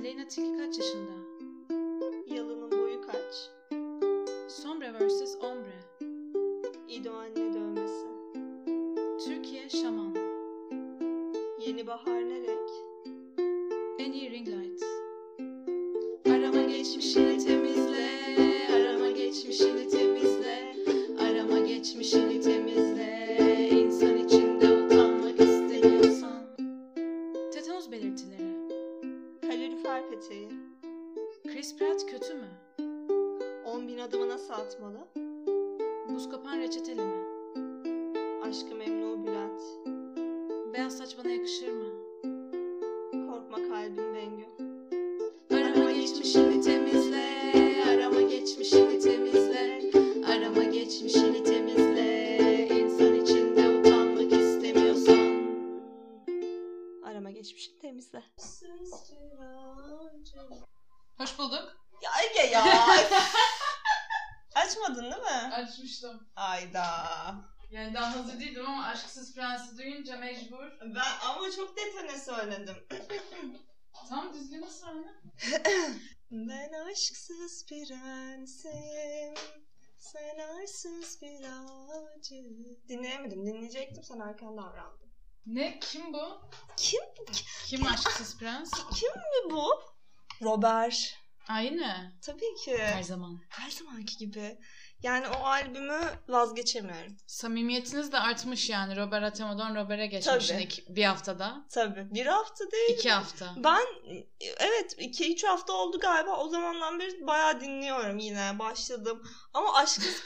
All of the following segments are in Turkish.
Aleyna Tilki kaç yaşında? Yalının boyu kaç? Sombre vs. Ombre. İdo anne dövmesi. Türkiye Şaman. Yeni bahar ne renk? En iyi ring söyle. Ben aşksız prensim. Sen arsız bir ağacı. Dinleyemedim. Dinleyecektim. Sen erken davrandın. Ne? Kim bu? Kim? Kim Aşksız Prens? Kim mi bu? Robert. Aynı. Tabii ki. Her zaman. Her zamanki gibi. Yani o albümü vazgeçemiyorum. Samimiyetiniz de artmış yani. Robert Atemo'dan Robert'e geçmişsin Tabii. iki- bir haftada. Tabii. Bir hafta değil. İki hafta. Ben evet 2-3 hafta oldu galiba. O zamandan beri bayağı dinliyorum yine. Başladım. Ama Aşksız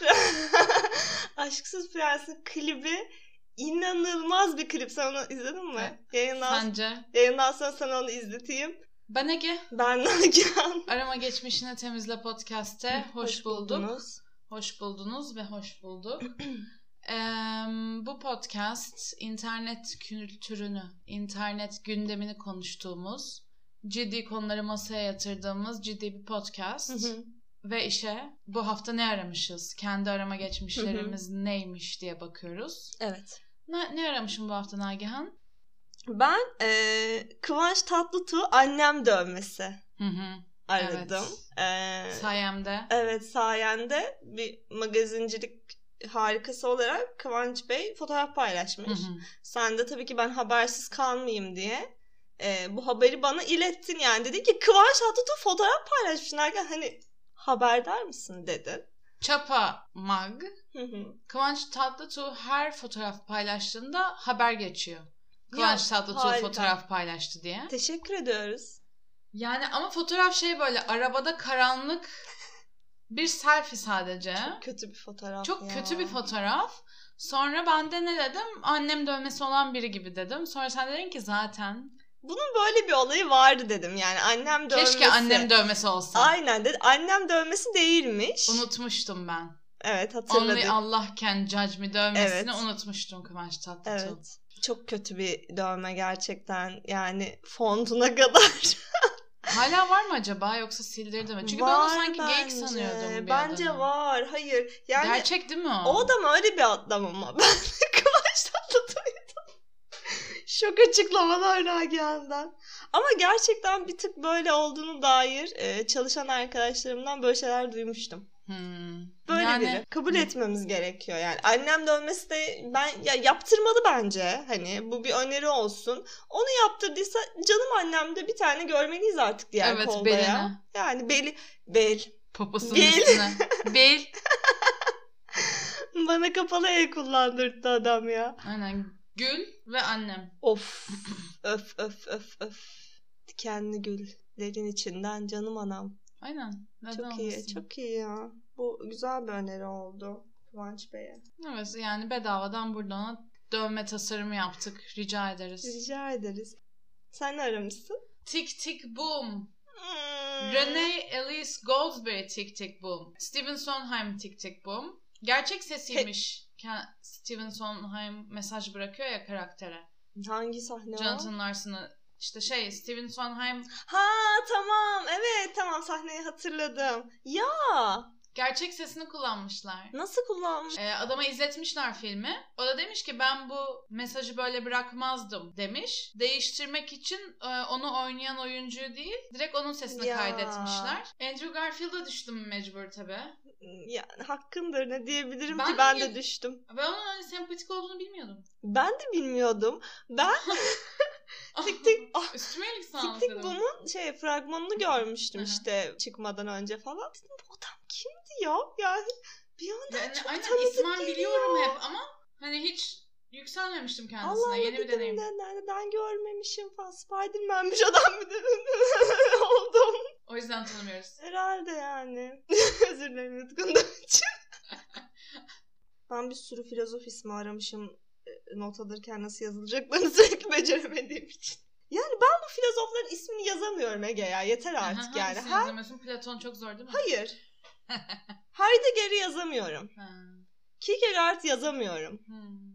Aşksız Prens'in klibi inanılmaz bir klip. Sen onu izledin mi? Yayından, Sence? yayından sonra sana onu izleteyim. Ben Ege. Ben Nagihan. Arama Geçmişini Temizle Podcast'te hoş, bulduk. buldunuz. Hoş buldunuz ve hoş bulduk. Em, bu podcast internet kültürünü, internet gündemini konuştuğumuz, ciddi konuları masaya yatırdığımız ciddi bir podcast. Hı hı. Ve işe bu hafta ne aramışız? Kendi arama geçmişlerimiz neymiş diye bakıyoruz. evet. Ne, ne aramışım bu hafta Nagihan? Ben eee Kıvanç Tatlıtuğ annem dövmesi Hı hı. Aradım. Eee, Sayemde. Evet sayende bir magazincilik harikası olarak Kıvanç Bey fotoğraf paylaşmış. Hı hı. Sen de tabii ki ben habersiz kalmayayım diye e, bu haberi bana ilettin yani. Dedi ki Kıvanç Tatlıtuğ fotoğraf paylaşmış. Nereden hani haberdar mısın dedin. Çapa Mag. Hı hı. Kıvanç Tatlıtuğ her fotoğraf paylaştığında haber geçiyor. Kıvanç Ya, Tatlıtuğ harika. fotoğraf paylaştı diye. Teşekkür ediyoruz. Yani ama fotoğraf şey böyle arabada karanlık bir selfie sadece. Çok, Kötü bir fotoğraf ya. kötü bir fotoğraf. Sonra ben de ne dedim? Annem dövmesi olan biri gibi dedim. Sonra sen dedin ki zaten Bunun böyle bir olayı vardı dedim yani annem dövmesi. keşke annem dövmesi olsa. Aynen dedi. Annem dövmesi değilmiş. Unutmuştum ben. Evet hatırladım. Only Allah can judge me dövmesini Evet. unutmuştum Kıvanç Tatlıtuğ. Evet. Çok kötü bir dövme gerçekten. Yani fontuna kadar. Hala var mı acaba yoksa sildirdi mi? Çünkü ben onu Var sanki geyik bence. sanıyordum bir Bence adamı. var. Hayır. Yani Gerçek değil mi o? o adam öyle bir adam ama. Ben Kıvanç Tatlıtuğ'ydum. Şok açıklamalar Nagihan'dan. Ama gerçekten bir tık böyle olduğunu dair e, çalışan arkadaşlarımdan böyle şeyler duymuştum. Hmm. Böyle yani, biri. Kabul etmemiz gerekiyor yani. Annem dönmesi de ben ya yaptırmalı bence. Hani bu bir öneri olsun. Onu yaptırdıysa canım annem de bir tane görmeliyiz artık diğer Evet, kolda beline. ya. Yani beli bel. Poposunun Bil. üstüne. Bil. Bana kapalı el kullandırdı adam ya. Aynen. Gül ve annem. Of. öf öf öf öf. Dikenli güllerin içinden canım anam. Aynen. Neden çok iyi. olmasın? Çok iyi ya. Bu güzel bir öneri oldu Kıvanç Bey'e. Evet yani bedavadan burada ona dövme tasarımı yaptık. Rica ederiz. Rica ederiz. Sen ne aramışsın? Tik tik boom. Hmm. Renee Elise Goldsberry Tik Tik Boom. Steven Sondheim Tik Tik Boom. Gerçek sesiymiş. Steven Sondheim mesaj bırakıyor ya karaktere. Hangi sahne o? Jonathan Larson'ı işte şey Steven Sondheim Ha tamam evet tamam sahneyi hatırladım. Ya Gerçek sesini kullanmışlar. Nasıl kullanmış? Ee, adama izletmişler filmi. O da demiş ki ben bu mesajı böyle bırakmazdım demiş. Değiştirmek için e, onu oynayan oyuncuyu değil direkt onun sesini Ya. kaydetmişler. Andrew Garfield'a düştüm mecbur tabii. Yani hakkındır ne diyebilirim Ben ki ben ya- de düştüm. Ben onun hani sempatik olduğunu bilmiyordum. Ben de bilmiyordum. Ben tik tik ah, Üstüme tik tik dedim. bunun şey fragmanını görmüştüm işte çıkmadan önce falan. Dedim, bu adam kimdi ya? Yani bir anda Yani çok aynen tanıdık ismen geliyor. biliyorum hep ama hani hiç yükselmemiştim kendisine. Allah Yeni bir dedim deneyim. de, nerede ben görmemişim falan. Spiderman'miş adam bir de oldum. O yüzden tanımıyoruz. Herhalde yani. Özür dilerim yutkunduğum için. ben bir sürü filozof ismi aramışım e, not alırken nasıl yazılacaklarını sürekli beceremediğim için. Yani ben bu filozofların ismini yazamıyorum Ege ya. Yeter artık yani. Her, yazamıyorsun? Platon çok zor değil mi? hayır. Heidegger'i yazamıyorum. Ha. Kierkegaard yazamıyorum. Hmm.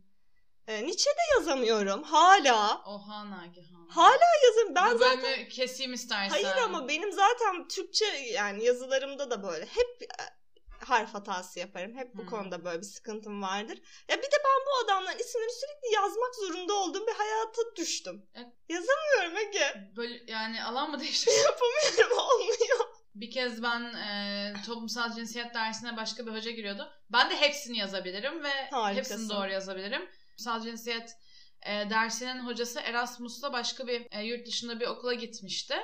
E, Nietzsche de yazamıyorum. Hala. Oha Nagihan. Hala yazın. Ben Bu zaten keseyim istersen. Hayır ama benim zaten Türkçe yani yazılarımda da böyle hep e, harf hatası yaparım. Hep bu Hmm. konuda böyle bir sıkıntım vardır. Ya bir de ben bu adamların isimlerini sürekli yazmak zorunda olduğum bir hayata düştüm. Evet. Yazamıyorum Ege. Böyle, yani alan mı değiştiriyor? Yapamıyorum olmuyor. bir kez ben e, toplumsal cinsiyet dersine başka bir hoca giriyordu. Ben de hepsini yazabilirim ve Harikasın. hepsini doğru yazabilirim. Toplumsal cinsiyet e, dersinin hocası Erasmus'la başka bir e, yurt dışında bir okula gitmişti.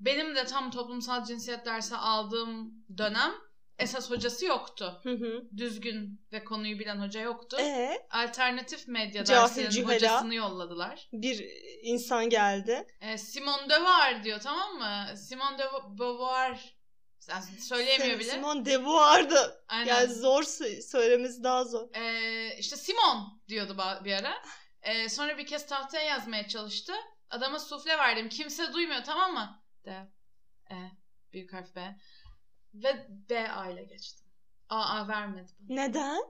Benim de tam toplumsal cinsiyet dersi aldığım dönem esas hocası yoktu. Hı hı. Düzgün ve konuyu bilen hoca yoktu. Ee, Alternatif medya Cahil dersinin cühela. hocasını yolladılar. bir insan geldi. E, Simone de Beauvoir diyor tamam mı? Simone de Beauvoir. Sen söyleyemiyor bile. Simon de Beauvoir'dı. Aynen. Yani zor sö- söylemesi daha zor. Ee, işte Simon diyordu bir ara. Ee, sonra bir kez tahtaya yazmaya çalıştı. Adama sufle verdim. Kimse duymuyor tamam mı? D, E, büyük harf B. Ve B A ile geçtim. A A vermedi. Neden?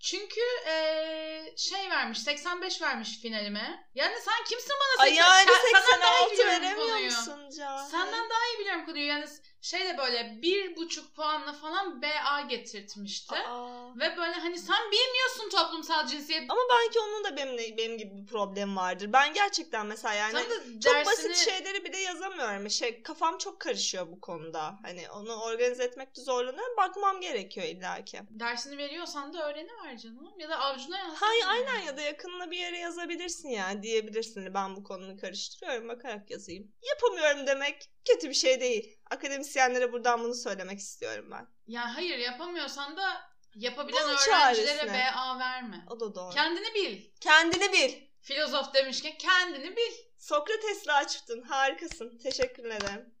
Çünkü ee, şey vermiş 85 vermiş finalime. Yani sen kimsin bana Ay 80? yani Sen- senden daha iyi 86 biliyorum veremiyor konuyu. musun Cahil? Senden daha iyi biliyorum konuyu. Yani şeyle böyle bir buçuk puanla falan BA getirtmişti. Aa. Ve böyle hani sen bilmiyorsun toplumsal cinsiyet. Ama belki onun da benim benim gibi bir problem vardır. Ben gerçekten mesela yani çok dersini- basit şeyleri bile yazamıyorum. Şey kafam çok karışıyor bu konuda. Hani onu organize etmekte zorlanıyorum. Bakmam gerekiyor illaki. Dersini veriyorsan da öğreniver canım. Ya da avcuna yaz. Hayır aynen ya da yakınına bir yere yazabilirsin yani diyebilirsin. Hani Ben bu konuyu karıştırıyorum bakarak yazayım. Yapamıyorum demek kötü bir şey değil. Akademisyenlere buradan bunu söylemek istiyorum ben. Ya hayır yapamıyorsan da yapabilen Bunun öğrencilere. BA verme. O da doğru. Kendini bil. Kendini bil. Filozof demişken kendini bil. Sokrates'le açtın. Harikasın. Teşekkür ederim.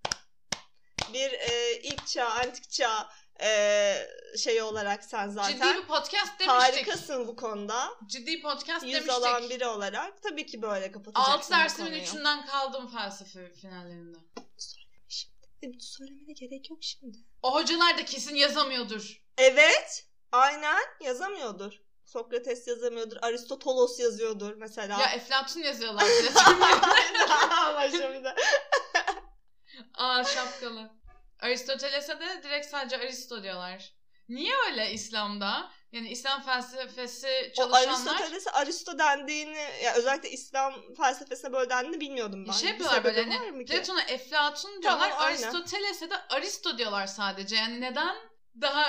Bir e, ilk çağ, antik çağ e, şey olarak sen zaten Ciddi bir podcast demiştik. harikasın bu konuda. Ciddi podcast Yüz demiştik. alan biri olarak tabii ki böyle kapatacaksın 6 bu dersimin. 3'ünden kaldım felsefe finallerinde. Benim söylemene gerek yok şimdi. O hocalar da kesin yazamıyordur. Evet. Aynen yazamıyordur. Sokrates yazamıyordur. Aristotelos yazıyordur mesela. Ya Eflatun yazıyorlar. Başa bir de. Aa şapkalı. Aristoteles'e de direkt sadece Aristo diyorlar. Niye öyle İslam'da? Yani İslam felsefesi O çalışanlar Aristoteles'e Aristo dendiğini, ya özellikle İslam felsefesine böyle dendiğini bilmiyordum ben. şey yapıyorlar böyle hani? Platon'a Eflatun diyorlar. Tamam. Aristoteles'e de Aristo diyorlar sadece. Yani neden daha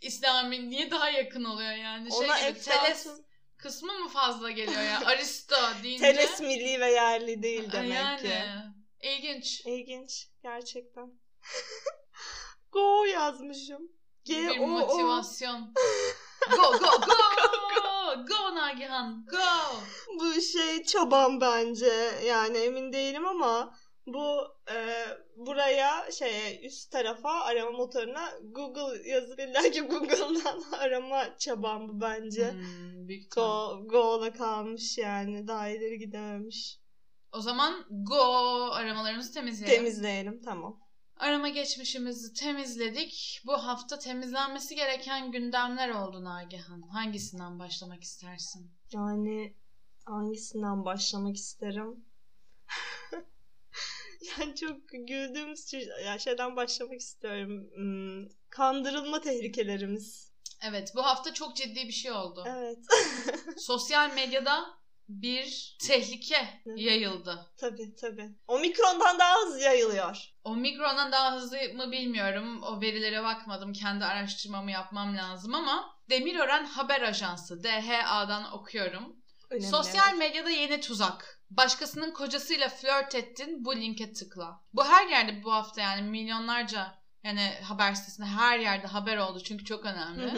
İslami niye daha yakın oluyor yani? Ona şey gibi teles Eflatun. kısmı mı fazla geliyor ya? Aristo deyince. Teles milli ve yerli değil demek yani. ki. İlginç. İlginç gerçekten. Go yazmışım. G bir O O. motivasyon. Go go go. go Nagihan go. Bu şey çaban bence. Yani emin değilim ama bu e, buraya şeye üst tarafa arama motoruna Google yazıp illa ki Google'dan arama çaban bu bence. Hmm. Go, go'la kalmış yani. Daha ileri gidememiş. O zaman go aramalarımızı temizleyelim. Temizleyelim tamam. Arama geçmişimizi temizledik. Bu hafta temizlenmesi gereken gündemler oldu Nagihan. Hangisinden başlamak istersin? Yani hangisinden başlamak isterim? yani çok güldüğümüz şey- şeyden başlamak istiyorum. Hmm, kandırılma tehlikelerimiz. Evet bu hafta çok ciddi bir şey oldu. Evet. Sosyal medyada bir tehlike yayıldı. tabii tabii. Omikrondan daha hızlı yayılıyor. Omikron'dan daha hızlı mı bilmiyorum. O verilere bakmadım. Kendi araştırmamı yapmam lazım ama Demirören Haber Ajansı DHA'dan okuyorum. Önemli, Sosyal evet. medyada yeni tuzak. Başkasının kocasıyla flört ettin bu linke tıkla. Bu her yerde bu hafta yani milyonlarca yani haber sitesinde her yerde haber oldu çünkü çok önemli.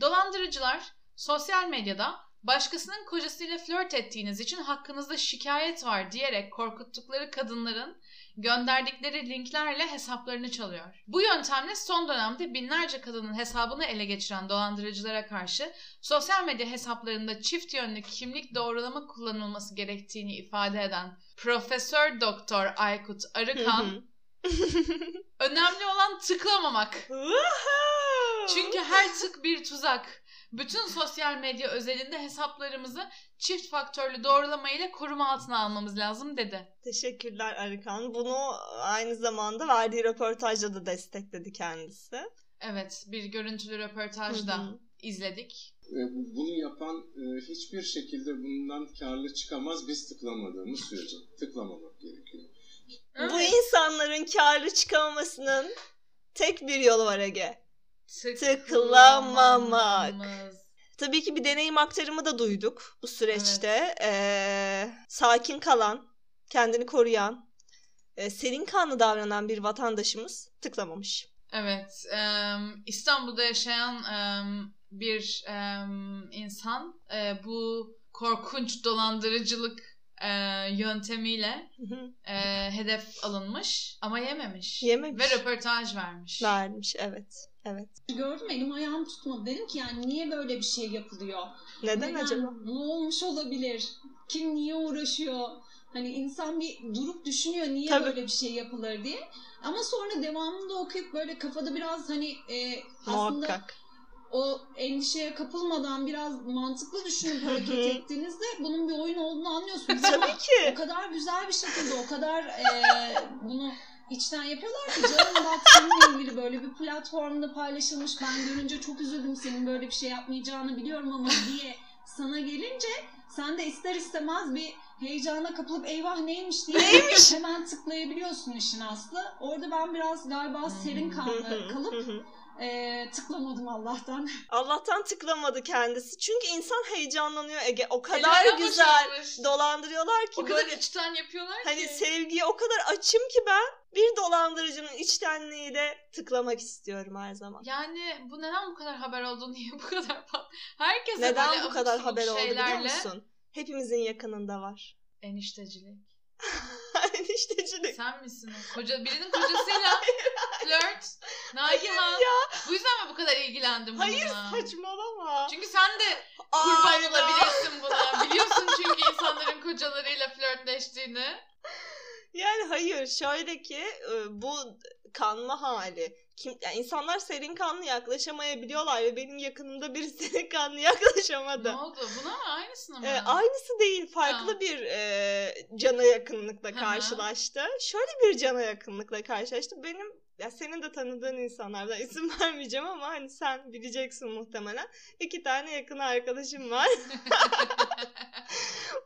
Dolandırıcılar sosyal medyada başkasının kocasıyla flört ettiğiniz için hakkınızda şikayet var diyerek korkuttukları kadınların gönderdikleri linklerle hesaplarını çalıyor. Bu yöntemle son dönemde binlerce kadının hesabını ele geçiren dolandırıcılara karşı sosyal medya hesaplarında çift yönlü kimlik doğrulama kullanılması gerektiğini ifade eden Profesör Doktor Aykut Arıkan önemli olan tıklamamak. Çünkü her tık bir tuzak. Bütün sosyal medya özelinde hesaplarımızı çift faktörlü doğrulama ile koruma altına almamız lazım dedi. Teşekkürler Arıkan. Bunu aynı zamanda verdiği röportajda da destekledi kendisi. Evet, bir görüntülü röportajda izledik. Bu- Bunu yapan e, hiçbir şekilde bundan karlı çıkamaz biz tıklamadığımız sürece. Tıklamamak gerekiyor. Bu insanların karlı çıkamamasının tek bir yolu var Ege. Tıklamamak. Tabii ki bir deneyim aktarımı da duyduk bu süreçte. Ee, sakin kalan, kendini koruyan, e, serin kanlı davranan bir vatandaşımız tıklamamış. Evet, em, İstanbul'da yaşayan em, bir em, insan e, bu korkunç dolandırıcılık e, yöntemiyle e, hedef alınmış ama yememiş. Yememiş. Ve röportaj vermiş. Vermiş evet. Evet. Gördüm elim ayağım tutmadı. Dedim ki yani niye böyle bir şey yapılıyor? Neden acaba? Ne olmuş olabilir? Kim niye uğraşıyor? Hani insan bir durup düşünüyor niye Tabii. böyle bir şey yapılır diye. Ama sonra devamında okuyup böyle kafada biraz hani e, aslında Muhakkak. o endişeye kapılmadan biraz mantıklı düşünüp hareket ettiğinizde bunun bir oyun olduğunu anlıyorsunuz. Tabii Ama o ki. kadar güzel bir şekilde o kadar e, bunu içten yapıyorlar ki canım bak seninle ilgili böyle bir platformda paylaşılmış ben görünce çok üzüldüm senin böyle bir şey yapmayacağını biliyorum ama diye sana gelince sen de ister istemez bir heyecana kapılıp eyvah neymiş diye Neymiş? hemen tıklayabiliyorsun işin aslı. Orada ben biraz galiba serin Hı kanlı kalıp e, tıklamadım Allah'tan. Allah'tan tıklamadı kendisi. Çünkü insan heyecanlanıyor Ege. O kadar Elinden güzel boşalmış. dolandırıyorlar ki O kadar böyle içten yapıyorlar hani ki. sevgiye o kadar açım ki ben bir dolandırıcının içtenliğiyle tıklamak istiyorum her zaman. Yani bu neden bu kadar haber oldu? Niye bu kadar pat? Herkese Neden böyle bu kadar haber oldu biliyor şeylerle musun? Hepimizin yakınında var. Eniştecilik. Eniştecilik. Sen misin? Koca, birinin kocasıyla flört. Nagihan. ya. Bu yüzden mi bu kadar ilgilendim bununla? Hayır saçmalama. Çünkü sen de kurban olabilirsin buna. Biliyorsun çünkü insanların kocalarıyla flörtleştiğini. Yani hayır şöyle ki e, bu kanma hali. Kim, yani insanlar serin kanlı yaklaşamayabiliyorlar ve benim yakınımda biri serin kanlı yaklaşamadı. Ne oldu? Buna mı? Aynısına mı? E, aynısı değil farklı Ha. bir e, cana yakınlıkla karşılaştı. Şöyle bir cana yakınlıkla karşılaştı. Benim ya senin de tanıdığın insanlardan isim vermeyeceğim ama hani sen bileceksin muhtemelen. İki tane yakın arkadaşım var.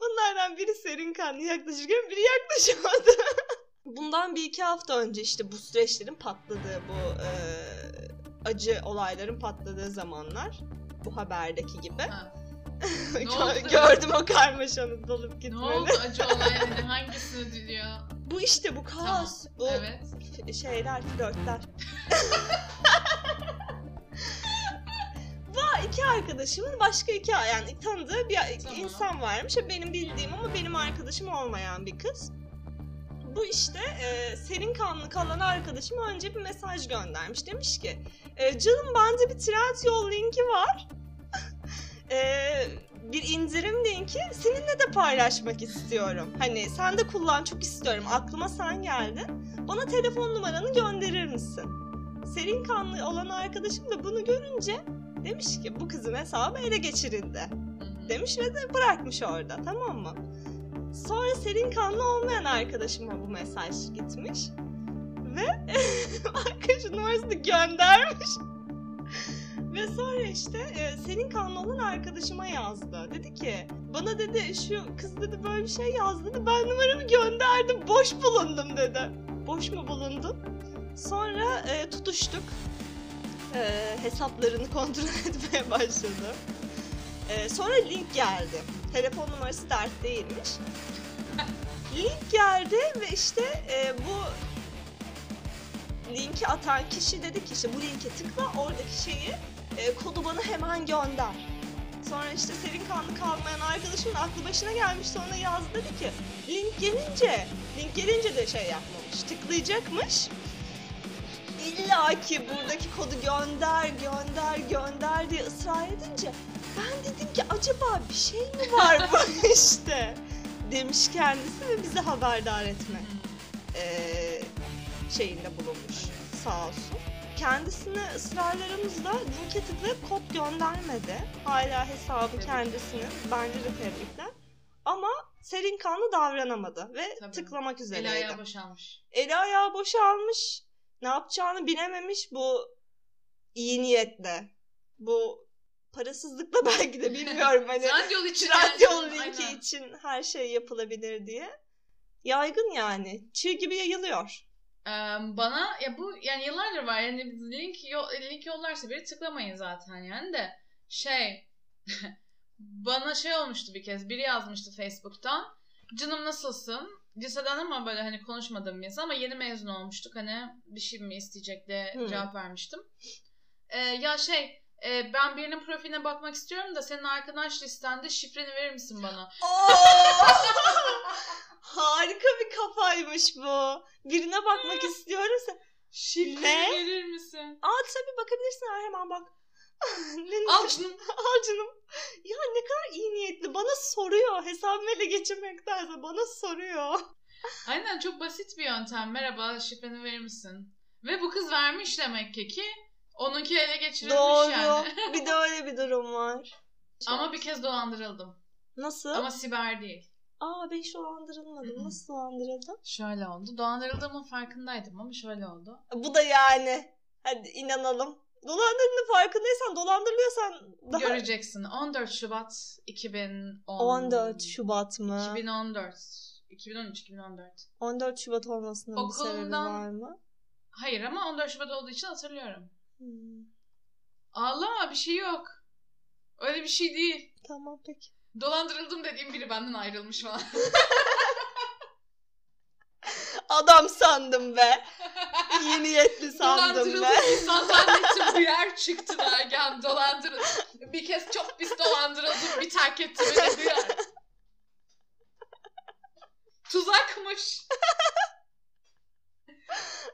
Bunlardan biri serin kanlı yaklaşırken biri yaklaşamadı. Bundan bir iki hafta önce işte bu süreçlerin patladığı, bu e, acı olayların patladığı zamanlar. Bu haberdeki gibi. Ha. Gördüm o karmaşanın dolup Ne gitmeni. oldu acı olay? Hangisini diliyor? Bu işte bu kaos. Tamam, Bu Evet. şeyler, flörtler. İki arkadaşımın başka iki yani tanıdığı bir Tamam. insan varmış. Benim bildiğim ama benim arkadaşım olmayan bir kız. Bu işte e, serin kanlı kalan arkadaşım önce bir mesaj göndermiş. Demiş ki e, canım bende bir Trendyol linki var. e, bir indirim linki seninle de paylaşmak istiyorum. Hani sen de kullan çok istiyorum. Aklıma sen geldin. Bana telefon numaranı gönderir misin? Serin kanlı olan arkadaşım da bunu görünce demiş ki bu kızın hesabı ele geçirildi. Demiş ve de bırakmış orada tamam mı? Sonra serin kanlı olmayan arkadaşıma bu mesaj gitmiş. ve arkadaşın numarasını göndermiş. Ve sonra işte e, senin kanlı olan arkadaşıma yazdı. Dedi ki bana dedi şu kız dedi böyle bir şey yazdı dedi. Ben numaramı gönderdim boş bulundum dedi. Boş mu bulundun? Sonra e, tutuştuk. E, hesaplarını kontrol etmeye başladı. E, sonra link geldi. Telefon numarası dert değilmiş. link geldi ve işte e, bu linki atan kişi dedi ki işte bu linke tıkla oradaki şeyi e, kodu bana hemen gönder. Sonra işte serin kanlı kalmayan arkadaşımın aklı başına gelmiş sonra yazdı dedi ki link gelince link gelince de şey yapmamış tıklayacakmış. İlla ki buradaki kodu gönder gönder gönder diye ısrar edince ben dedim ki acaba bir şey mi var bu işte demiş kendisi ve bizi haberdar etme eee, şeyinde bulunmuş sağ olsun. Kendisine ısrarlarımızla linke tıklayıp kod göndermedi. Hala hesabı kendisinin. Bence de tebrikler. Ama serin kanlı davranamadı ve Tabii. tıklamak Eli üzereydi. ayağı boşalmış. Eli ayağı boşalmış. Ne yapacağını bilememiş bu iyi niyetle. Bu parasızlıkla belki de bilmiyorum hani. Trendyol için yani. linki Aynen. için her şey yapılabilir diye. Yaygın yani. Çığ gibi yayılıyor. Ee, bana ya bu yani yıllardır var yani link yo- link yollarsa biri tıklamayın zaten yani de şey bana şey olmuştu bir kez biri yazmıştı Facebook'tan canım nasılsın liseden ama böyle hani konuşmadığım bir insan ama yeni mezun olmuştuk hani bir şey mi isteyecek diye Hmm. cevap vermiştim Ee, ya şey e, ben birinin profiline bakmak istiyorum da senin arkadaş listende şifreni verir misin bana? Harika bir kafaymış bu. Birine bakmak istiyorsa. Şifreni Ne? verir misin? Aa tabii bakabilirsin ha, hemen bak. Al canım. Al canım. Ya ne kadar iyi niyetli. Bana soruyor. Hesabımı ele geçirmektense bana soruyor. Aynen çok basit bir yöntem. Merhaba şifreni verir misin? Ve bu kız vermiş demek ki ki onunki ele geçirilmiş Doğru. yani. bir de öyle bir durum var. Ama bir kez dolandırıldım. Nasıl? Ama siber değil. Aa ben hiç dolandırılmadım. Nasıl dolandırıldım? Şöyle oldu. Dolandırıldığımın farkındaydım ama şöyle oldu. Bu da yani. Hadi inanalım. Dolandırıldığının farkındaysan dolandırılıyorsan daha... Göreceksin. 14 Şubat 2010. 14 Şubat mı? 2014. 2013-2014. 14 Şubat olmasının bir sebebi var mı? Hayır ama 14 Şubat olduğu için hatırlıyorum. Hmm, Ağlama bir şey yok. Öyle bir şey değil. tamam peki. Dolandırıldım dediğim biri benden ayrılmış falan. Adam sandım be. İyi niyetli sandım Dolandırıldım be. insan zannettim bir yer çıktı derken dolandırıldım. Bir kez çok pis dolandırıldım bir terk etti beni duyar. Tuzakmış.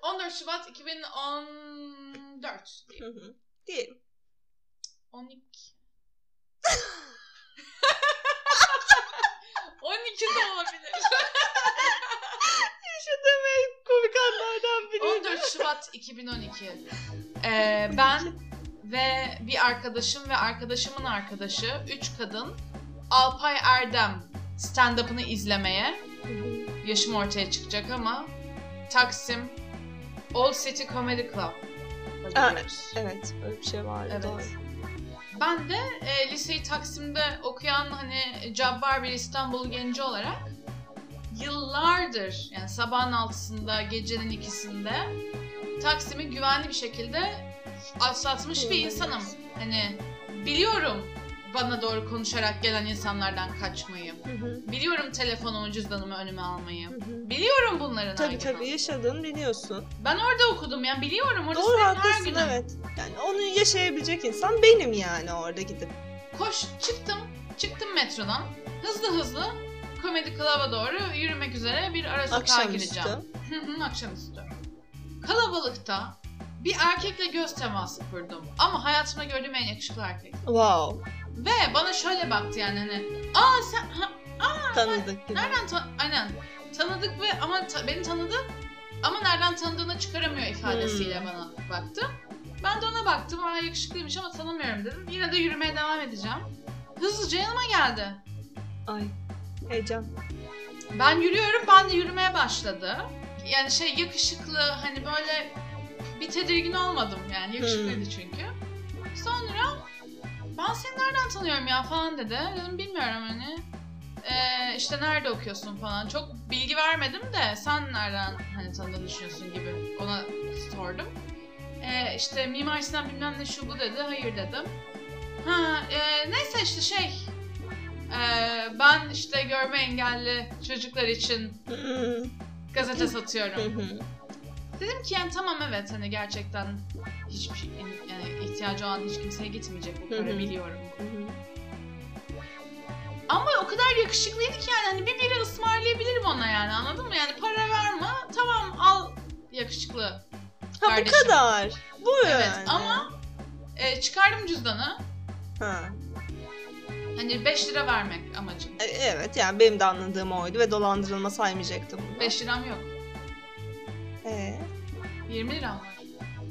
14 Şubat 2014 Hı hı. Diyelim. 12 12 de olabilir. Yaşadığım en komik anlardan biri. 14 Şubat 2012. Ee, ben ve bir arkadaşım ve arkadaşımın arkadaşı, üç kadın, Alpay Erdem stand-up'ını izlemeye, yaşım ortaya çıkacak ama, Taksim Old City Comedy Club. gidiyoruz. Evet öyle bir şey vardı Evet. doğru. Ben de e, liseyi Taksim'de okuyan hani cabbar bir İstanbul genci olarak yıllardır yani sabahın altısında gecenin ikisinde Taksim'i güvenli bir şekilde atlatmış bir insanım. Hani biliyorum bana doğru konuşarak gelen insanlardan kaçmayı. Hı hı, Biliyorum telefonumu, cüzdanımı önüme almayı. hı hı. Biliyorum bunların Tabii tabii yaşadığını biliyorsun. Ben orada okudum yani biliyorum. Orası Doğru haklısın günüm. evet. Yani onu yaşayabilecek insan benim yani orada gidip. Koş çıktım. Çıktım metrodan. Hızlı hızlı Comedy Club'a doğru yürümek üzere bir ara sokağa Akşamüstü. gireceğim. Akşamüstü. Kalabalıkta bir erkekle göz teması kurdum. Ama hayatımda gördüğüm en yakışıklı erkek. Wow. Ve bana şöyle baktı yani hani Aa sen ha, Tanıdık gibi. nereden ta- aynen tanıdık ve ama ta- beni tanıdı ama nereden tanıdığını çıkaramıyor ifadesiyle Hmm. bana baktı. Ben de ona baktım. Aa yakışıklıymış ama tanımıyorum dedim. Yine de yürümeye devam edeceğim. Hızlıca yanıma geldi. Ay. Heyecan. Ben yürüyorum, ben de yürümeye başladı. yani şey yakışıklı hani böyle bir tedirgin olmadım yani yakışıklıydı Hmm. çünkü. Sonra ben seni nereden tanıyorum ya falan dedi. Dedim bilmiyorum hani. Ee, işte nerede okuyorsun falan. Çok bilgi vermedim de sen nereden hani tanıdığını düşünüyorsun gibi ona sordum. Ee, işte Mimar Sinan bilmem ne şu bu dedi. Hayır dedim. Ha e, neyse işte şey e, ben işte görme engelli çocuklar için gazete satıyorum. Dedim ki yani tamam evet hani gerçekten hiçbir şey yani ihtiyacı olan hiç kimseye gitmeyecek bu para biliyorum. Ama o kadar yakışıklıydı ki yani hani bir biri ısmarlayabilirim ona yani anladın mı? Yani para verme tamam al yakışıklı Ha bu kardeşim. kadar. Bu Evet yani. ama e, çıkardım cüzdanı. Ha. Hani 5 lira vermek amacım. E, Evet yani benim de anladığım oydu ve dolandırılma saymayacaktım bunu. 5 liram yok. Ee, 20 liram var.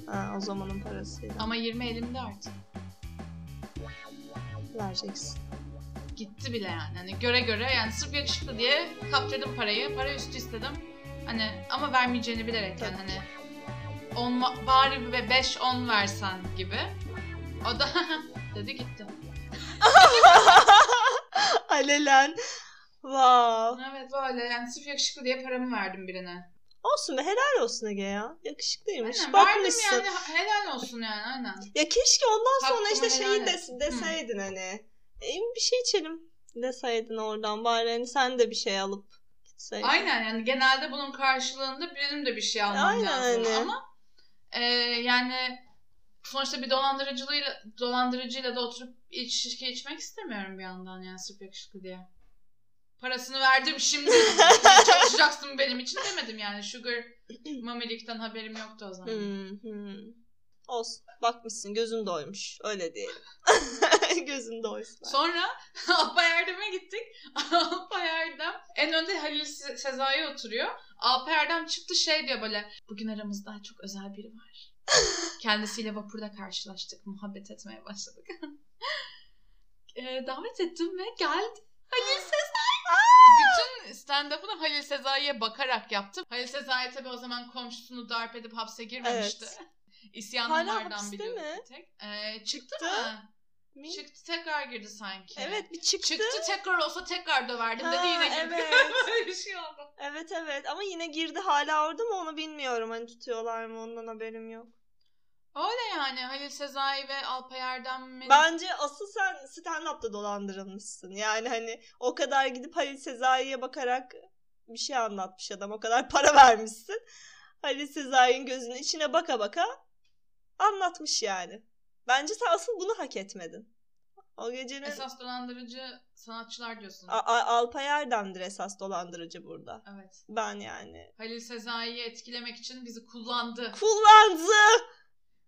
ha, o zamanın parasıyla Ama 20 elimde artık. vereceksin. Gitti bile yani. Hani göre göre yani sırf yakışıklı diye kaptırdım parayı. Para üstü istedim. Hani ama vermeyeceğini bilerek yani hani 10 bari ve 5 10 versen gibi. O da dedi gitti. Alelen. Wow. Evet böyle yani sırf yakışıklı diye paramı verdim birine. Olsun be helal olsun Ege ya. Yakışıklıymış. Aynen verdim Bakmışsın. yani helal olsun yani aynen. Ya keşke ondan sonra Hakkımı işte şeyi des- deseydin hani. E, bir şey içelim deseydin oradan. Bari hani sen de bir şey alıp gitseydin. Aynen yani genelde bunun karşılığında benim de bir şey almam Aynen lazım öyle. ama e, yani sonuçta bir dolandırıcılığıyla dolandırıcıyla da oturup içki içmek istemiyorum bir yandan yani sırf yakışıklı diye. Parasını verdim şimdi çalışacaksın benim için demedim yani sugar mamilikten haberim yoktu o zaman. Hmm, hmm. Olsun. Bakmışsın gözün doymuş. Öyle diyelim. gözün doysun. Sonra Alpay Erdem'e gittik. Alpay Erdem en önde Halil Se- Sezai oturuyor. Alpay Erdem çıktı şey diyor böyle. Bugün aramızda çok özel biri var. Kendisiyle vapurda karşılaştık. Muhabbet etmeye başladık. Ee, davet ettim ve geldi. Halil Sezai. Bütün stand-up'ını Halil Sezai'ye bakarak yaptım. Halil Sezai tabii o zaman komşusunu darp edip hapse girmemişti. Evet. Mi? bir tek. Ee, çıktı, Çıktı. mı? Mi? Çıktı tekrar girdi sanki. Evet bir çıktı. Çıktı tekrar olsa tekrar döverdim dedi Ha, yine girdi. evet. Böyle bir şey oldu. Evet evet ama yine girdi hala orada mı onu bilmiyorum. Hani tutuyorlar mı ondan haberim yok. Öyle yani Halil Sezai ve Alpay Erdem'in Bence asıl sen stand-up'ta dolandırılmışsın. Yani hani o kadar gidip Halil Sezai'ye bakarak bir şey anlatmış adam. O kadar para vermişsin. Halil Sezai'nin gözünün içine baka baka anlatmış yani. Bence sen asıl bunu hak etmedin. O gecenin esas dolandırıcı sanatçılar diyorsun. A- A- Alpay Erdem'dir esas dolandırıcı burada. evet. Ben yani. Halil Sezai'yi etkilemek için bizi kullandı. Kullandı.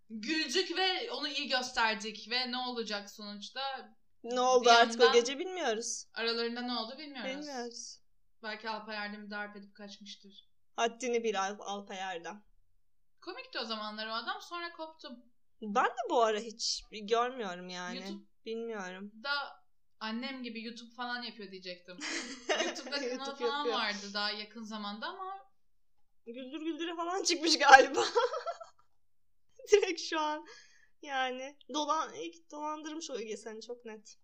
Güldük ve onu iyi gösterdik ve ne olacak sonuçta Ne oldu artık o gece bilmiyoruz. aralarında ne oldu bilmiyoruz. Bilmiyoruz. Belki Alpay Erdem'i darp edip kaçmıştır. Haddini bil Al- Alpay Erdem. Komikti o zamanlar o adam sonra koptum. Ben de bu ara hiç görmüyorum yani. YouTube Bilmiyorum. da annem gibi YouTube falan yapıyor diyecektim. YouTube'da kanal YouTube falan yapıyor. vardı daha yakın zamanda ama Güldür güldüre falan çıkmış galiba. Direkt şu an yani dolan ilk dolandırmış o Ege seni çok net.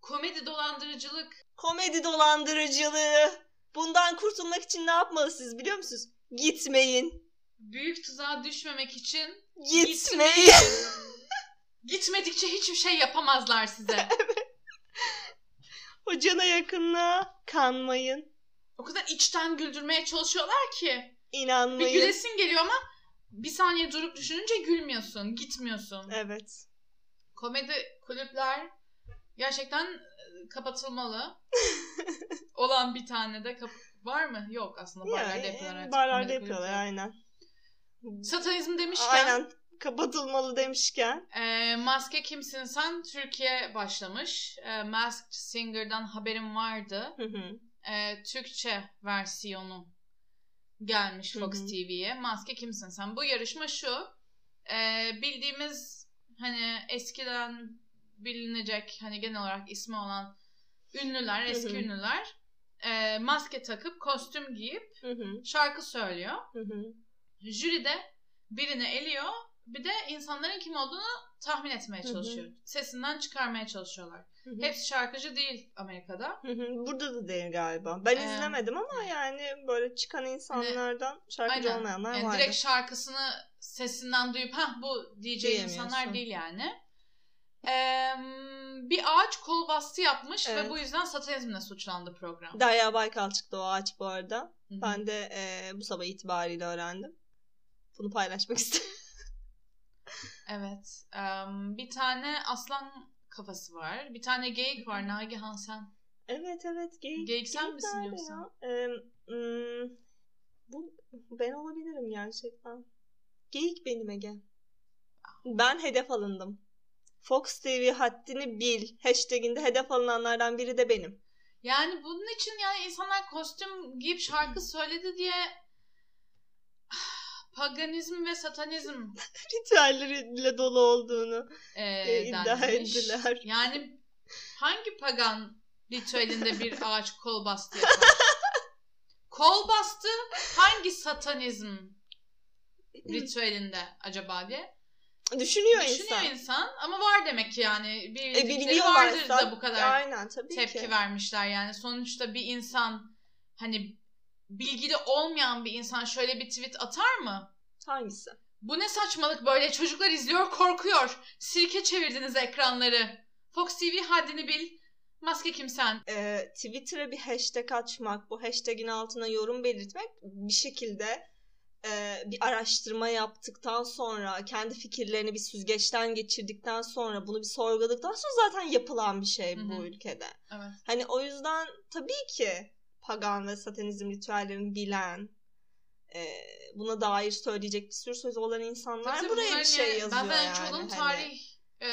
komedi dolandırıcılık Komedi dolandırıcılığı. Bundan kurtulmak için ne yapmalısınız biliyor musunuz? Gitmeyin. büyük tuzağa düşmemek için Gitmeyin. gitmedikçe hiçbir şey yapamazlar size. o cana yakınlığa kanmayın. o kadar içten güldürmeye çalışıyorlar ki. Bir İnanmayın. gülesin geliyor ama bir saniye durup düşününce gülmüyorsun, gitmiyorsun. Evet. Komedi kulüpler gerçekten e, kapatılmalı. Olan bir tane de kap- var mı? Yok aslında barlarda Yani, yapıyorlar artık. barlarda yapıyorlar aynen. Satanizm demişken Aynen kapatılmalı demişken. e, Maske Kimsin Sen Türkiye başlamış. E, Masked Singer'dan haberim vardı. Hı hı. E, Türkçe versiyonu gelmiş Fox Hı hı. TV'ye. Maske Kimsin Sen? Bu yarışma şu. e, bildiğimiz hani eskiden bilinecek hani genel olarak ismi olan ünlüler, eski Hı hı. ünlüler e, maske takıp kostüm giyip Hı hı, şarkı söylüyor. hı hı. Jüri de birini eliyor. Bir de insanların kim olduğunu tahmin etmeye Hı hı. çalışıyor. Sesinden çıkarmaya çalışıyorlar. Hı hı. Hepsi şarkıcı değil Amerika'da. Hı hı. Burada da değil galiba. Ben Ee, izlemedim ama yani böyle çıkan insanlardan şarkıcı Aynen. olmayanlar Yani vardı. direkt şarkısını sesinden duyup ha bu Diyemiyorsun. insanlar değil yani. Ee, bir ağaç kol bastı yapmış ve Evet. bu yüzden satanizmle suçlandı program. Derya Baykal çıktı o ağaç bu arada. Hı hı. Ben de e, bu sabah itibariyle öğrendim. Bunu paylaşmak istedim. Evet. Em, bir tane aslan kafası var. Bir tane geyik var. Nagihan sen. evet evet. Geyik, Geyik sen geyik misin yoksa? ya? E, hmm, bu ben olabilirim gerçekten. Geyik benim Ege. Ben hedef alındım. Fox TV haddini bil. Hashtaginde hedef alınanlardan biri de benim. Yani bunun için yani insanlar kostüm giyip şarkı söyledi diye paganizm ve satanizm Ritüelleriyle dolu olduğunu e, e, iddia denmiş. ettiler. Yani hangi pagan ritüelinde bir ağaç kol bastı yapar? kol bastı hangi satanizm ritüelinde acaba diye Düşünüyor, düşünüyor insan. insan. ama var demek ki yani E, bildikleri biliyorlarsa vardır da bu kadar aynen tabii tepki ki. vermişler yani sonuçta bir insan hani bilgili olmayan bir insan şöyle bir tweet atar mı? Hangisi? Bu ne saçmalık böyle çocuklar izliyor korkuyor. Sirke çevirdiniz ekranları. Fox TV haddini bil. Maske kimsen? Ee, Twitter'a bir hashtag açmak, bu hashtagin altına yorum belirtmek bir şekilde e, bir araştırma yaptıktan sonra, kendi fikirlerini bir süzgeçten geçirdikten sonra, bunu bir sorguladıktan sonra zaten yapılan bir şey Hı bu ülkede. Evet. Hani o yüzden tabii ki pagan ve satanizm ritüellerini bilen, e, buna dair söyleyecek bir sürü söz olan insanlar Tabii buraya bir şey yazıyor Ben yani. çoğunun hani. tarih e,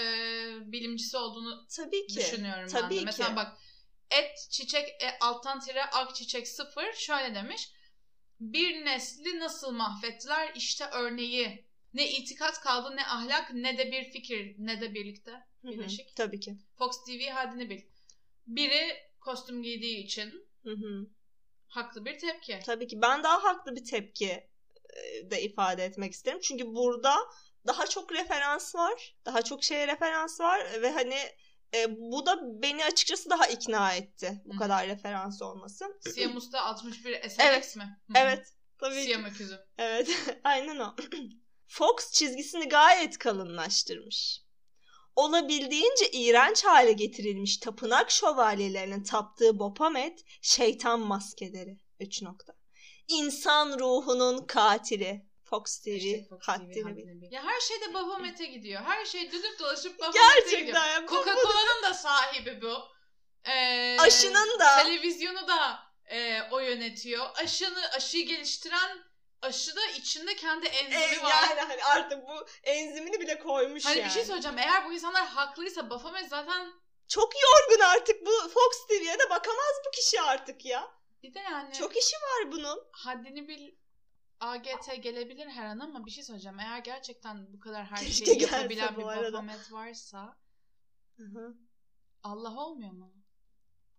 bilimcisi olduğunu Tabii ki. düşünüyorum Tabii ben de. ki. Mesela bak et çiçek e, alttan tire ak çiçek sıfır şöyle demiş. Bir nesli nasıl mahvettiler işte örneği. Ne itikat kaldı ne ahlak ne de bir fikir ne de birlikte. Hı hı, Birleşik. Tabii ki. Fox TV haddini bil. Biri kostüm giydiği için Hı hı. haklı bir tepki. Tabii ki ben daha haklı bir tepki e, de ifade etmek isterim. Çünkü burada daha çok referans var. Daha çok şeye referans var ve hani e, bu da beni açıkçası daha ikna etti. Bu Hı. kadar referans olması. Siyam Usta 61 SLX Evet. mi? Evet. Tabii. Siyam öküzü. Evet. Aynen o. Fox çizgisini gayet kalınlaştırmış. Olabildiğince iğrenç hale getirilmiş tapınak şövalyelerinin taptığı Bopamet şeytan maskeleri. 3 nokta. İnsan ruhunun katili. Fox TV İşte Fox TV haddini. Ya her şeyde Baphomet'e gidiyor. Her şey dönüp dolaşıp Baphomet'e gidiyor. Gerçekten ya. bu- Coca-Cola'nın da sahibi bu. Ee, Aşının da. Televizyonu da e, o yönetiyor. Aşını, aşıyı geliştiren aşı da içinde kendi enzimi E, var. yani hani artık bu enzimini bile koymuş Hani yani. bir şey söyleyeceğim. Eğer bu insanlar haklıysa Baphomet zaten Çok yorgun artık bu Fox TV'ye de bakamaz bu kişi artık ya. bir de yani Çok işi var bunun. haddini bil AGT gelebilir her an ama bir şey söyleyeceğim. Eğer gerçekten bu kadar her Keşke şeyi yapabilen bir. Baphomet varsa Hı hı. Allah olmuyor mu?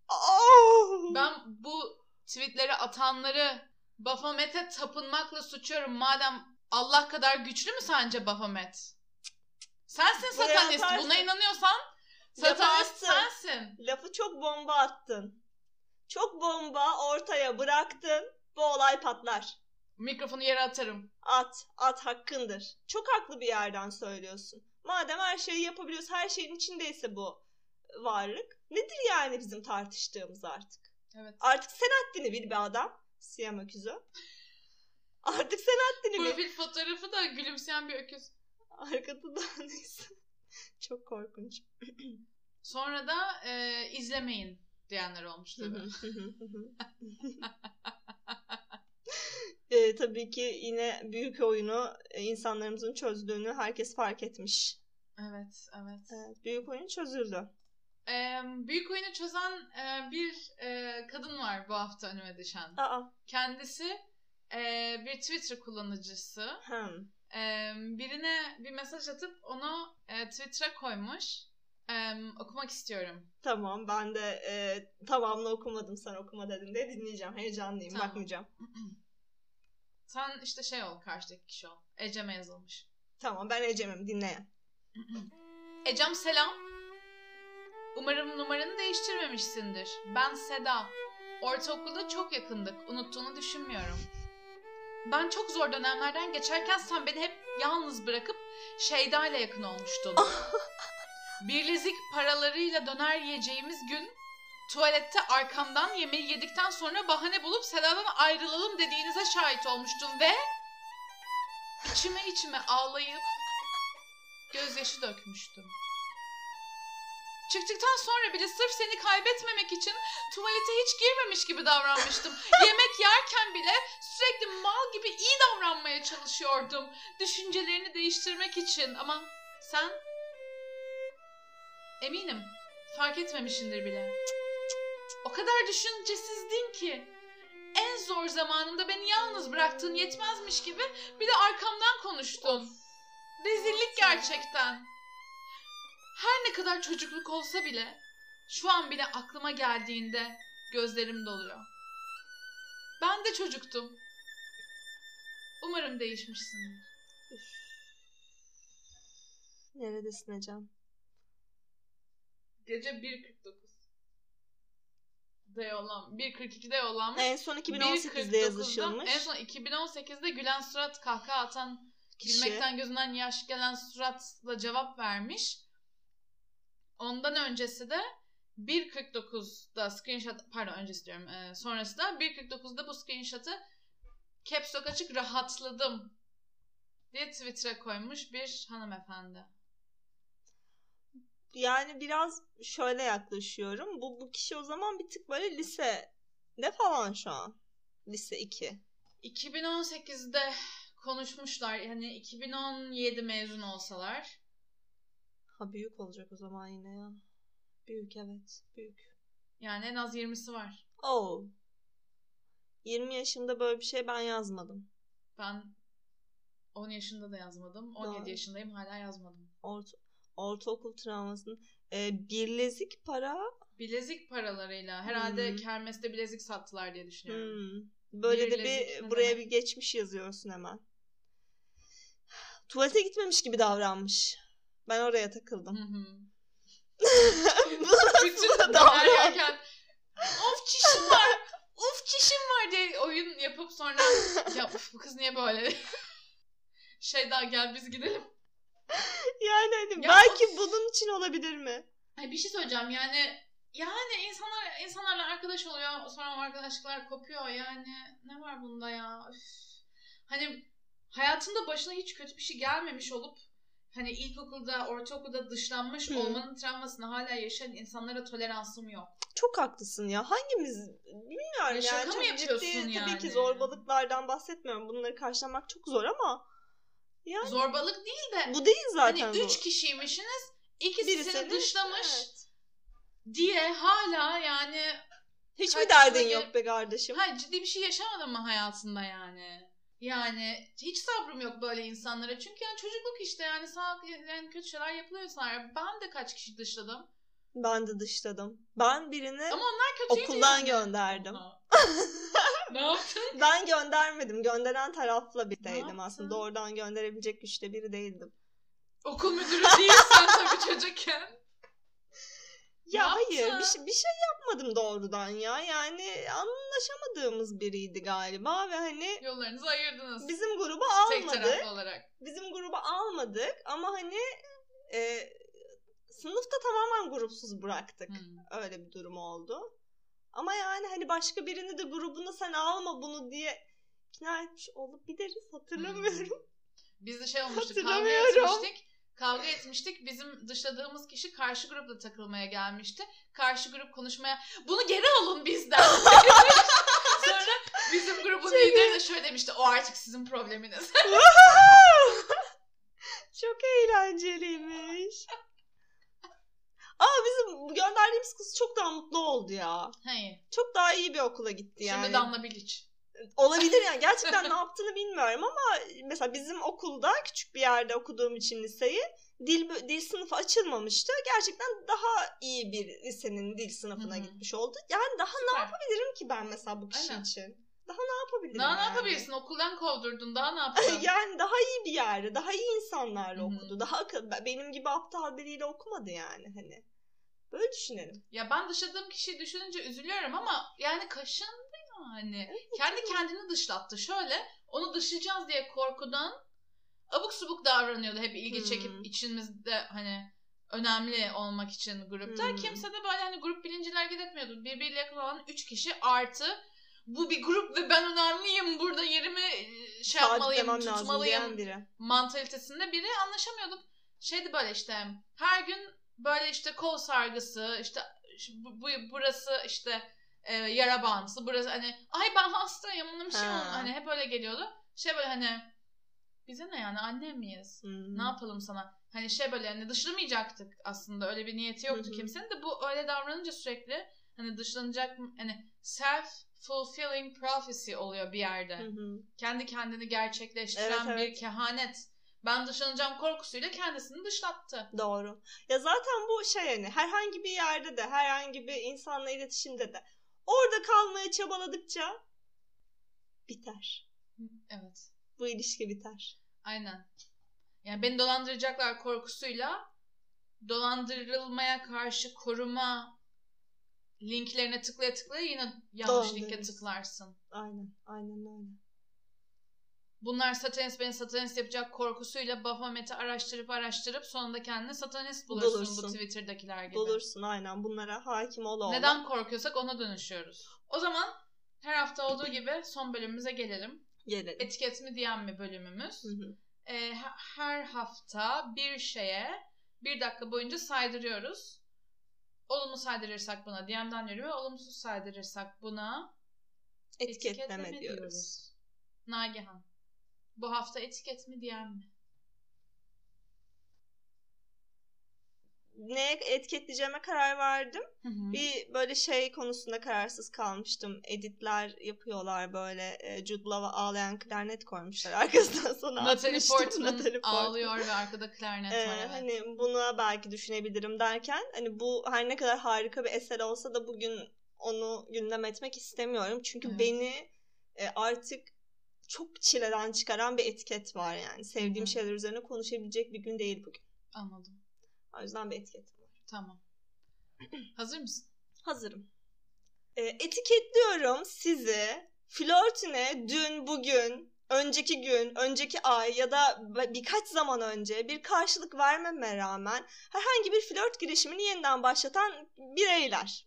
Oh! Ben bu tweetleri atanları Baphomet'e tapınmakla suçuyorum. Madem Allah kadar güçlü mü sence Baphomet? Sensin Buraya satanist. atarsın. Buna inanıyorsan satanist Yaparsın. sensin. Lafı çok bomba attın. Çok bomba ortaya bıraktın. Bu olay patlar. Mikrofonu yere atarım. At, at hakkındır. Çok haklı bir yerden söylüyorsun. Madem her şeyi yapabiliyoruz, her şeyin içindeyse bu varlık. Nedir yani bizim tartıştığımız artık? Evet. Artık sen haddini bil be adam. Siyam öküzü. Artık sen haddini bil. Profil fotoğrafı da gülümseyen bir öküz. Arkada da neyse. Çok korkunç. Sonra da e, izlemeyin diyenler olmuş tabii. e, tabii ki yine büyük oyunu e, insanlarımızın çözdüğünü herkes fark etmiş. evet, evet. Evet, büyük oyun çözüldü. E, büyük oyunu çözen e, bir e, kadın var bu hafta önüme düşen. Aa. Kendisi e, bir Twitter kullanıcısı. Hmm. Ee, birine bir mesaj atıp onu e, Twitter'a koymuş. Em, okumak istiyorum. Tamam ben de e, tamamını okumadım sen okuma dedin de dinleyeceğim. Heyecanlıyım Tamam. bakmayacağım. Sen işte şey ol karşıdaki kişi ol. Ecem'e yazılmış. Tamam ben Ecem'im dinleyen. Ecem selam. Umarım numaranı değiştirmemişsindir. Ben Seda. Ortaokulda çok yakındık. Unuttuğunu düşünmüyorum. Ben çok zor dönemlerden geçerken sen beni hep yalnız bırakıp Şeyda ile yakın olmuştun. Birlezik paralarıyla döner yiyeceğimiz gün tuvalette arkamdan yemeği yedikten sonra bahane bulup Seda'dan ayrılalım dediğinize şahit olmuştum ve içime içime ağlayıp gözyaşı dökmüştüm. Çıktıktan sonra bile sırf seni kaybetmemek için tuvalete hiç girmemiş gibi davranmıştım. Yemek yerken bile sürekli mal gibi iyi davranmaya çalışıyordum. Düşüncelerini değiştirmek için ama sen eminim fark etmemişindir bile. O kadar düşüncesizdin ki. En zor zamanımda beni yalnız bıraktığın yetmezmiş gibi bir de arkamdan konuştun. Rezillik gerçekten. Her ne kadar çocukluk olsa bile şu an bile aklıma geldiğinde gözlerim doluyor. Ben de çocuktum. Umarım değişmişsindir. Neredesin Ecem? Gece 1.49. De yollan. 1.42'de yollanmış. En son 2018'de 1.49'da yazışılmış. En son 2018'de gülen surat kahkaha atan Kişi. gülmekten gözünden yaş gelen suratla cevap vermiş. Ondan öncesi de 1.49'da screenshot pardon öncesi diyorum e, sonrası da 1.49'da bu screenshot'ı caps lock açık rahatladım diye Twitter'a koymuş bir hanımefendi. Yani biraz şöyle yaklaşıyorum. Bu, bu kişi o zaman bir tık böyle lise ne falan şu an. Lise 2. 2018'de konuşmuşlar yani 2017 mezun olsalar Ha büyük olacak o zaman yine ya. Büyük evet. Büyük. yani en az 20'si var. Oh. 20 yaşımda böyle bir şey ben yazmadım. Ben 10 yaşında da yazmadım. 17 Doğru. yaşındayım hala yazmadım. Orta, ortaokul travmasının. Ee, birlezik para. Bilezik paralarıyla herhalde Hmm. kermeste bilezik sattılar diye düşünüyorum. Hmm. Böyle de Birlezik bir buraya demek? bir geçmiş yazıyorsun hemen. Tuvalete gitmemiş gibi davranmış. Ben oraya Hı takıldım. hı. Nasıl Bütün yerken of çişim var, of çişim var diye oyun yapıp sonra ya uf, bu kız niye böyle? şey daha gel biz gidelim. Yani hani Ya belki bunun için olabilir mi? Ay bir şey söyleyeceğim yani yani insanlar insanlarla arkadaş oluyor sonra arkadaşlıklar kopuyor yani ne var bunda ya Üf. hani hayatında başına hiç kötü bir şey gelmemiş olup hani ilkokulda ortaokulda dışlanmış Hı. olmanın travmasını hala yaşayan insanlara toleransım yok. Çok haklısın ya. Hangimiz bilmiyorum Ya şaka yani. mı yapıyorsun ciddi tabii yani? ki zorbalıklardan bahsetmiyorum. Bunları karşılamak çok zor ama yani Zorbalık değil de bu değil zaten hani zor. üç kişiymişsiniz ikisi Birisi seni dışlamış evet. diye hala yani Hiçbir Kaç derdin yok be kardeşim. Hayır ciddi bir şey yaşamadın mı hayatında yani? Yani hiç sabrım yok böyle insanlara. Çünkü yani çocukluk işte yani sağ yani kötü şeyler yapılıyor. Ben de kaç kişi dışladım. Ben de dışladım. Ben birini Ama onlar kötüydü okuldan yani. gönderdim. Ne yaptın? Ben göndermedim. Gönderen tarafla birlikteydim aslında. Doğrudan gönderebilecek güçte biri değildim. Okul müdürü değilsen tabii çocukken. Ya Ne hayır bir şey, bir şey yapmadım doğrudan ya. Yani anlaşamadığımız biriydi galiba ve hani Yollarınızı ayırdınız. bizim gruba Tek almadık. taraflı olarak. Bizim gruba almadık ama hani e, sınıfta tamamen grupsuz bıraktık. Hmm. Öyle bir durum oldu. Ama yani hani başka birini de grubuna sen alma bunu diye ikna etmiş olabiliriz. Hatırlamıyorum. Biz de şey olmuştu kavga Hatırlamıyorum. Kavga etmiştik. Bizim dışladığımız kişi karşı grupla takılmaya gelmişti. Karşı grup konuşmaya bunu geri alın bizden. Sonra bizim grubun lideri de şöyle demişti. O artık sizin probleminiz. Çok eğlenceliymiş. Ama bizim gönderdiğimiz kız çok daha mutlu oldu ya. Hayır. Çok daha iyi bir okula gitti yani. Şimdi Damla Bilic. Olabilir yani. Gerçekten ne yaptığını bilmiyorum ama mesela bizim okulda küçük bir yerde okuduğum için liseyi dil dil sınıfı açılmamıştı. Gerçekten daha iyi bir lisenin dil sınıfına Hı hı. gitmiş oldu. Yani daha Süper. ne yapabilirim ki ben mesela bu kişi Aynen. için? Daha ne yapabilirim Daha ne yani? yapabilirsin? Okuldan kovdurdun. Daha ne yapacaksın? yani daha iyi bir yerde, daha iyi insanlarla Hı hı. okudu. Daha benim gibi aptal biriyle okumadı yani hani. Böyle düşünelim. Ya ben dışladığım kişiyi düşününce üzülüyorum ama yani kaşındı yani. Kendi kendini dışlattı. Şöyle onu dışlayacağız diye korkudan abuk subuk davranıyordu. Hep ilgi Hmm. çekip içimizde hani önemli olmak için grupta. Hmm. Kimse de böyle hani grup bilinciyle hareket etmiyordu. Birbiriyle yakın olan 3 kişi artı bu bir grup ve ben önemliyim burada yerimi e, şey yapmalıyım, Sabitlemem lazım tutmalıyım biri. mantalitesinde biri anlaşamıyorduk. Şeydi böyle işte her gün böyle işte kol sargısı işte bu, bu- burası işte e, yara bantısı burası hani ay ben hastayım bunun bir şey oldu. hani hep öyle geliyordu. Şey böyle hani bize ne yani anne miyiz? Hmm. Ne yapalım sana? Hani şey böyle hani dışlamayacaktık aslında öyle bir niyeti yoktu Hı hı. kimsenin de bu öyle davranınca sürekli hani dışlanacak hani self fulfilling prophecy oluyor bir yerde Hı hı. kendi kendini gerçekleştiren Evet, evet. bir kehanet. Ben dışlanacağım korkusuyla kendisini dışlattı. Doğru. Ya zaten bu şey hani herhangi bir yerde de herhangi bir insanla iletişimde de orada kalmaya çabaladıkça biter. Evet. Bu ilişki biter. Aynen. Yani beni dolandıracaklar korkusuyla dolandırılmaya karşı koruma linklerine tıklaya tıklaya yine yanlış linke tıklarsın. Aynen. Aynen öyle. Bunlar satanist beni satanist yapacak korkusuyla Baphomet'i araştırıp araştırıp sonunda kendini satanist bulursun, Bulursun. bu Twitter'dakiler gibi. Bulursun aynen. Bunlara hakim ol oğlum. Neden korkuyorsak ona dönüşüyoruz. O zaman her hafta olduğu gibi son bölümümüze gelelim. Gelelim. Etiket mi diyen mi bölümümüz. Hı hı. Ee, he- her hafta bir şeye bir dakika boyunca saydırıyoruz. Olumlu saydırırsak buna DM'den yürüme, olumsuz saydırırsak buna Etiketleme diyoruz. Nagihan. Bu hafta etiket mi diyen mi? Neye etiketleyeceğime karar verdim. Hı hı. Bir böyle şey konusunda kararsız kalmıştım. Editler yapıyorlar böyle. E, Jude Law'a ağlayan klarnet koymuşlar arkasından sonra Natalie. Portman Natalie Portman. ağlıyor ve arkada klarnet Ee, var evet. Hani buna belki düşünebilirim derken hani bu her ne kadar harika bir eser olsa da bugün onu gündem etmek istemiyorum. Çünkü Evet. beni e, artık çok çileden çıkaran bir etiket var yani. Sevdiğim Hı şeyler üzerine konuşabilecek bir gün değil bugün. Anladım. O yüzden bir etiketim var. Tamam. Hazır mısın? Hazırım. E, etiketliyorum sizi flörtüne dün, bugün, önceki gün, önceki ay ya da birkaç zaman önce bir karşılık vermeme rağmen herhangi bir flört girişimini yeniden başlatan bireyler.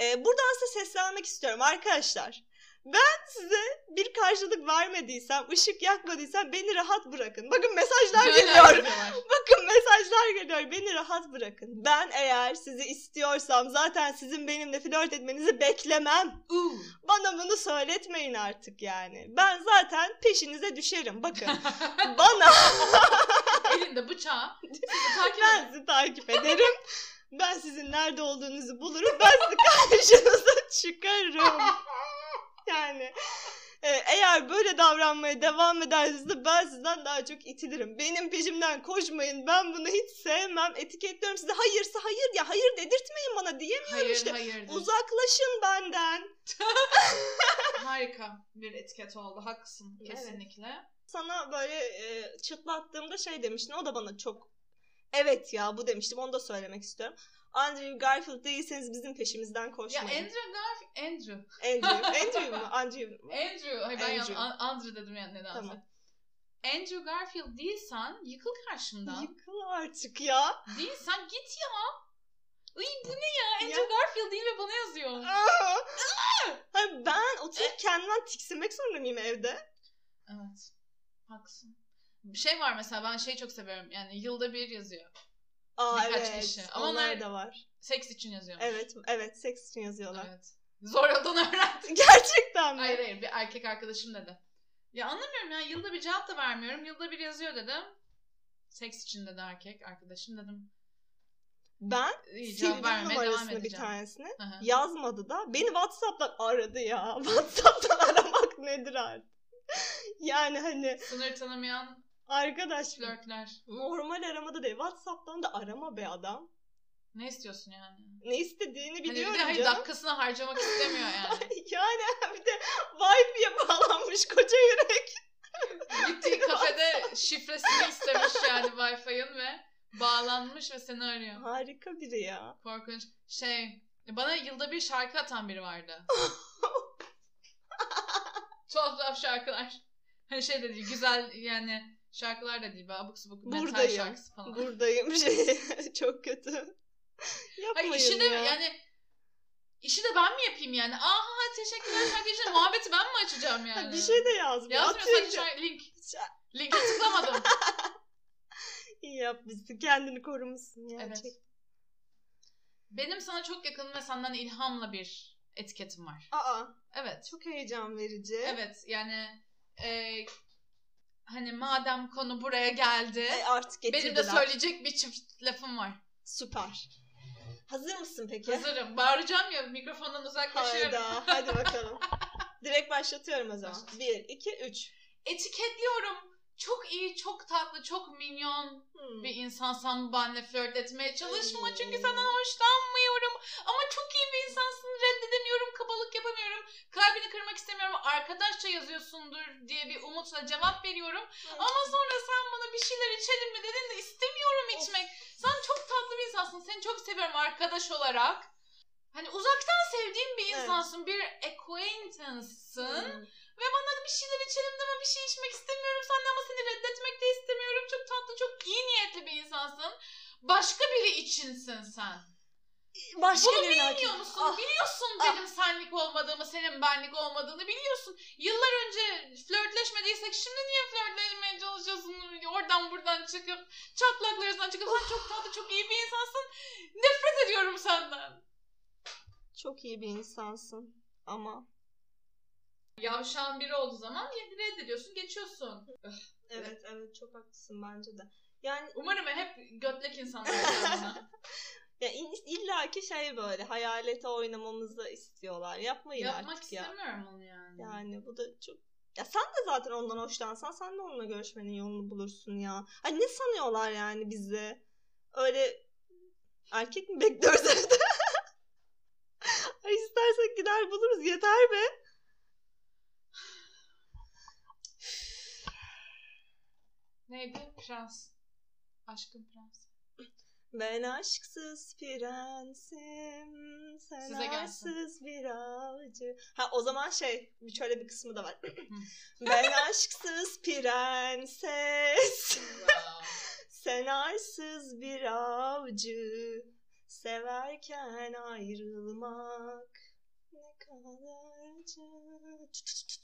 E, buradan size seslenmek istiyorum arkadaşlar. Ben size bir karşılık vermediysem, ışık yakmadıysam beni rahat bırakın. Bakın mesajlar Böyle geliyor. Bakın mesajlar geliyor. Beni rahat bırakın. Ben eğer sizi istiyorsam zaten sizin benimle flört etmenizi beklemem. Uuu. Bana bunu söyletmeyin artık yani. Ben zaten peşinize düşerim. Bakın bana Elinde bıçağı. Sizi takip ben edin. sizi takip ederim. Ben sizin nerede olduğunuzu bulurum. Ben sizi karşınıza çıkarım. Yani e, eğer böyle davranmaya devam ederseniz de ben sizden daha çok itilirim. Benim peşimden koşmayın. Ben bunu hiç sevmem. Etiketliyorum size. Hayırsa hayır ya. Hayır dedirtmeyin bana diyemiyorum Hayır işte. hayırdır. Uzaklaşın benden. Harika bir etiket oldu. Haklısın Evet. kesinlikle. Sana böyle e, çıtlattığımda şey demiştin. O da bana çok evet ya bu demiştim. Onu da söylemek istiyorum. Andrew Garfield değilseniz bizim peşimizden Ya koşmayın. Andrew Garfield, Andrew. Andrew. Andrew mu? Andrew mu? Andrew. Hayır ben Andrew. yan- An- Andrew dedim yani nedense. Tamam. Andrew Garfield değilsen yıkıl karşımdan. Yıkıl artık ya. değilsen git ya. Uy bu ne ya? Andrew Ya. Garfield değil ve bana yazıyor. Aa! Hayır, ben oturup kendimden tiksinmek zorunda mıyım evde? Evet. Haklısın. Bir şey var mesela ben şeyi çok seviyorum. Yani yılda bir yazıyor. Aa Birkaç evet. kişi. Ama onlar onlar- da var. Seks için yazıyor. Evet, evet seks için yazıyorlar. Evet. Zor yoldan öğrendim. Gerçekten mi? Hayır hayır bir erkek arkadaşım dedi. Ya anlamıyorum ya yılda bir cevap da vermiyorum. Yılda bir yazıyor dedim. Seks için dedi erkek arkadaşım dedim. Ben sildim numarasını bir tanesini. Hı hı. Yazmadı da. Beni WhatsApp'tan aradı ya. WhatsApp'tan aramak nedir artık. Yani hani Sınır tanımayan arkadaş flörtler. normal aramada değil. Whatsapp'tan da arama be adam. Ne istiyorsun yani? Ne istediğini Hani bir biliyorum de hayır canım. dakikasını harcamak istemiyor yani. yani bir de Wi-Fi'ye bağlanmış koca yürek. Gittiği kafede şifresini istemiş yani Wi-Fi'ın ve bağlanmış ve seni arıyor. Harika biri ya. Korkunç. Şey, bana yılda bir şarkı atan biri vardı. tuhaf tuhaf şarkılar. Hani şey de değil, güzel yani şarkılar da değil. Böyle abuk sabuk metal Buradayım. şarkısı falan. Buradayım şey çok kötü. Yapmayın Hayır işi de ya. yani işi de ben mi yapayım yani? Aha teşekkürler şarkı için muhabbeti ben mi açacağım yani? bir şey de yazmıyor. Yazmıyor sadece şarkı- link. Linke tıklamadım. İyi yapmışsın. Kendini korumuşsun evet. gerçekten. Benim sana çok yakın ve senden ilhamla bir etiketim var. Aa Evet. çok heyecan verici. Evet yani e, hani madem konu buraya geldi E, artık getirdiler. benim de söyleyecek bir çift lafım var. Süper. Hazır mısın peki? Hazırım. Bağıracağım ya mikrofondan uzaklaşıyorum. Hayda. Hadi bakalım. Direkt başlatıyorum o zaman. Başlat. Bir, iki, üç. Etiketliyorum. Çok iyi, çok tatlı, çok minyon Hmm. bir insansan benimle flört etmeye çalışma. Hmm. Çünkü senden hoşlanmıyorum. Ama çok iyi bir insansın. Kalbini kırmak istemiyorum. Arkadaşça yazıyorsundur diye bir umutla cevap veriyorum. Ama sonra sen bana bir şeyler içelim mi dedin de istemiyorum içmek. Sen çok tatlı bir insansın. Seni çok seviyorum arkadaş olarak. Hani uzaktan sevdiğim bir Evet. insansın. Bir acquaintance'sın. Hmm. Ve bana bir şeyler içelim deme bir şey içmek istemiyorum senden ama seni reddetmek de istemiyorum. Çok tatlı, çok iyi niyetli bir insansın. Başka biri içinsin sen. Başka Bunu bilmiyor musun? Ah, Biliyorsun ah. benim senlik olmadığımı, senin benlik olmadığını biliyorsun. Yıllar önce flörtleşmediysek şimdi niye flörtleşmeye çalışıyorsun? Oradan buradan çıkıp çatlaklarından çıkıp sen çok tatlı, çok iyi bir insansın. Nefret ediyorum senden. Çok iyi bir insansın. Ama Yavşağın biri olduğu zaman reddediyorsun, geçiyorsun. evet evet çok haklısın bence de. Yani Umarım hep götlek insanlar. ya illa ki şey böyle hayalete oynamamızı istiyorlar. Yapmayın Yapmak artık ya. istemiyorum onu yani. Yani bu da çok ya sen de zaten ondan hoşlansan sen de onunla görüşmenin yolunu bulursun ya. Hani ne sanıyorlar yani bizi? Öyle erkek mi bekliyoruz evde? Ay istersek gider buluruz yeter be. Neydi? Prens. Aşkın prens. Ben aşksız prensim, sen Size gelsin. arsız bir avcı. Ha o zaman şey, şöyle bir kısmı da var. ben aşksız prenses, sen arsız bir avcı. Severken ayrılmak ne kadar acı. Tut,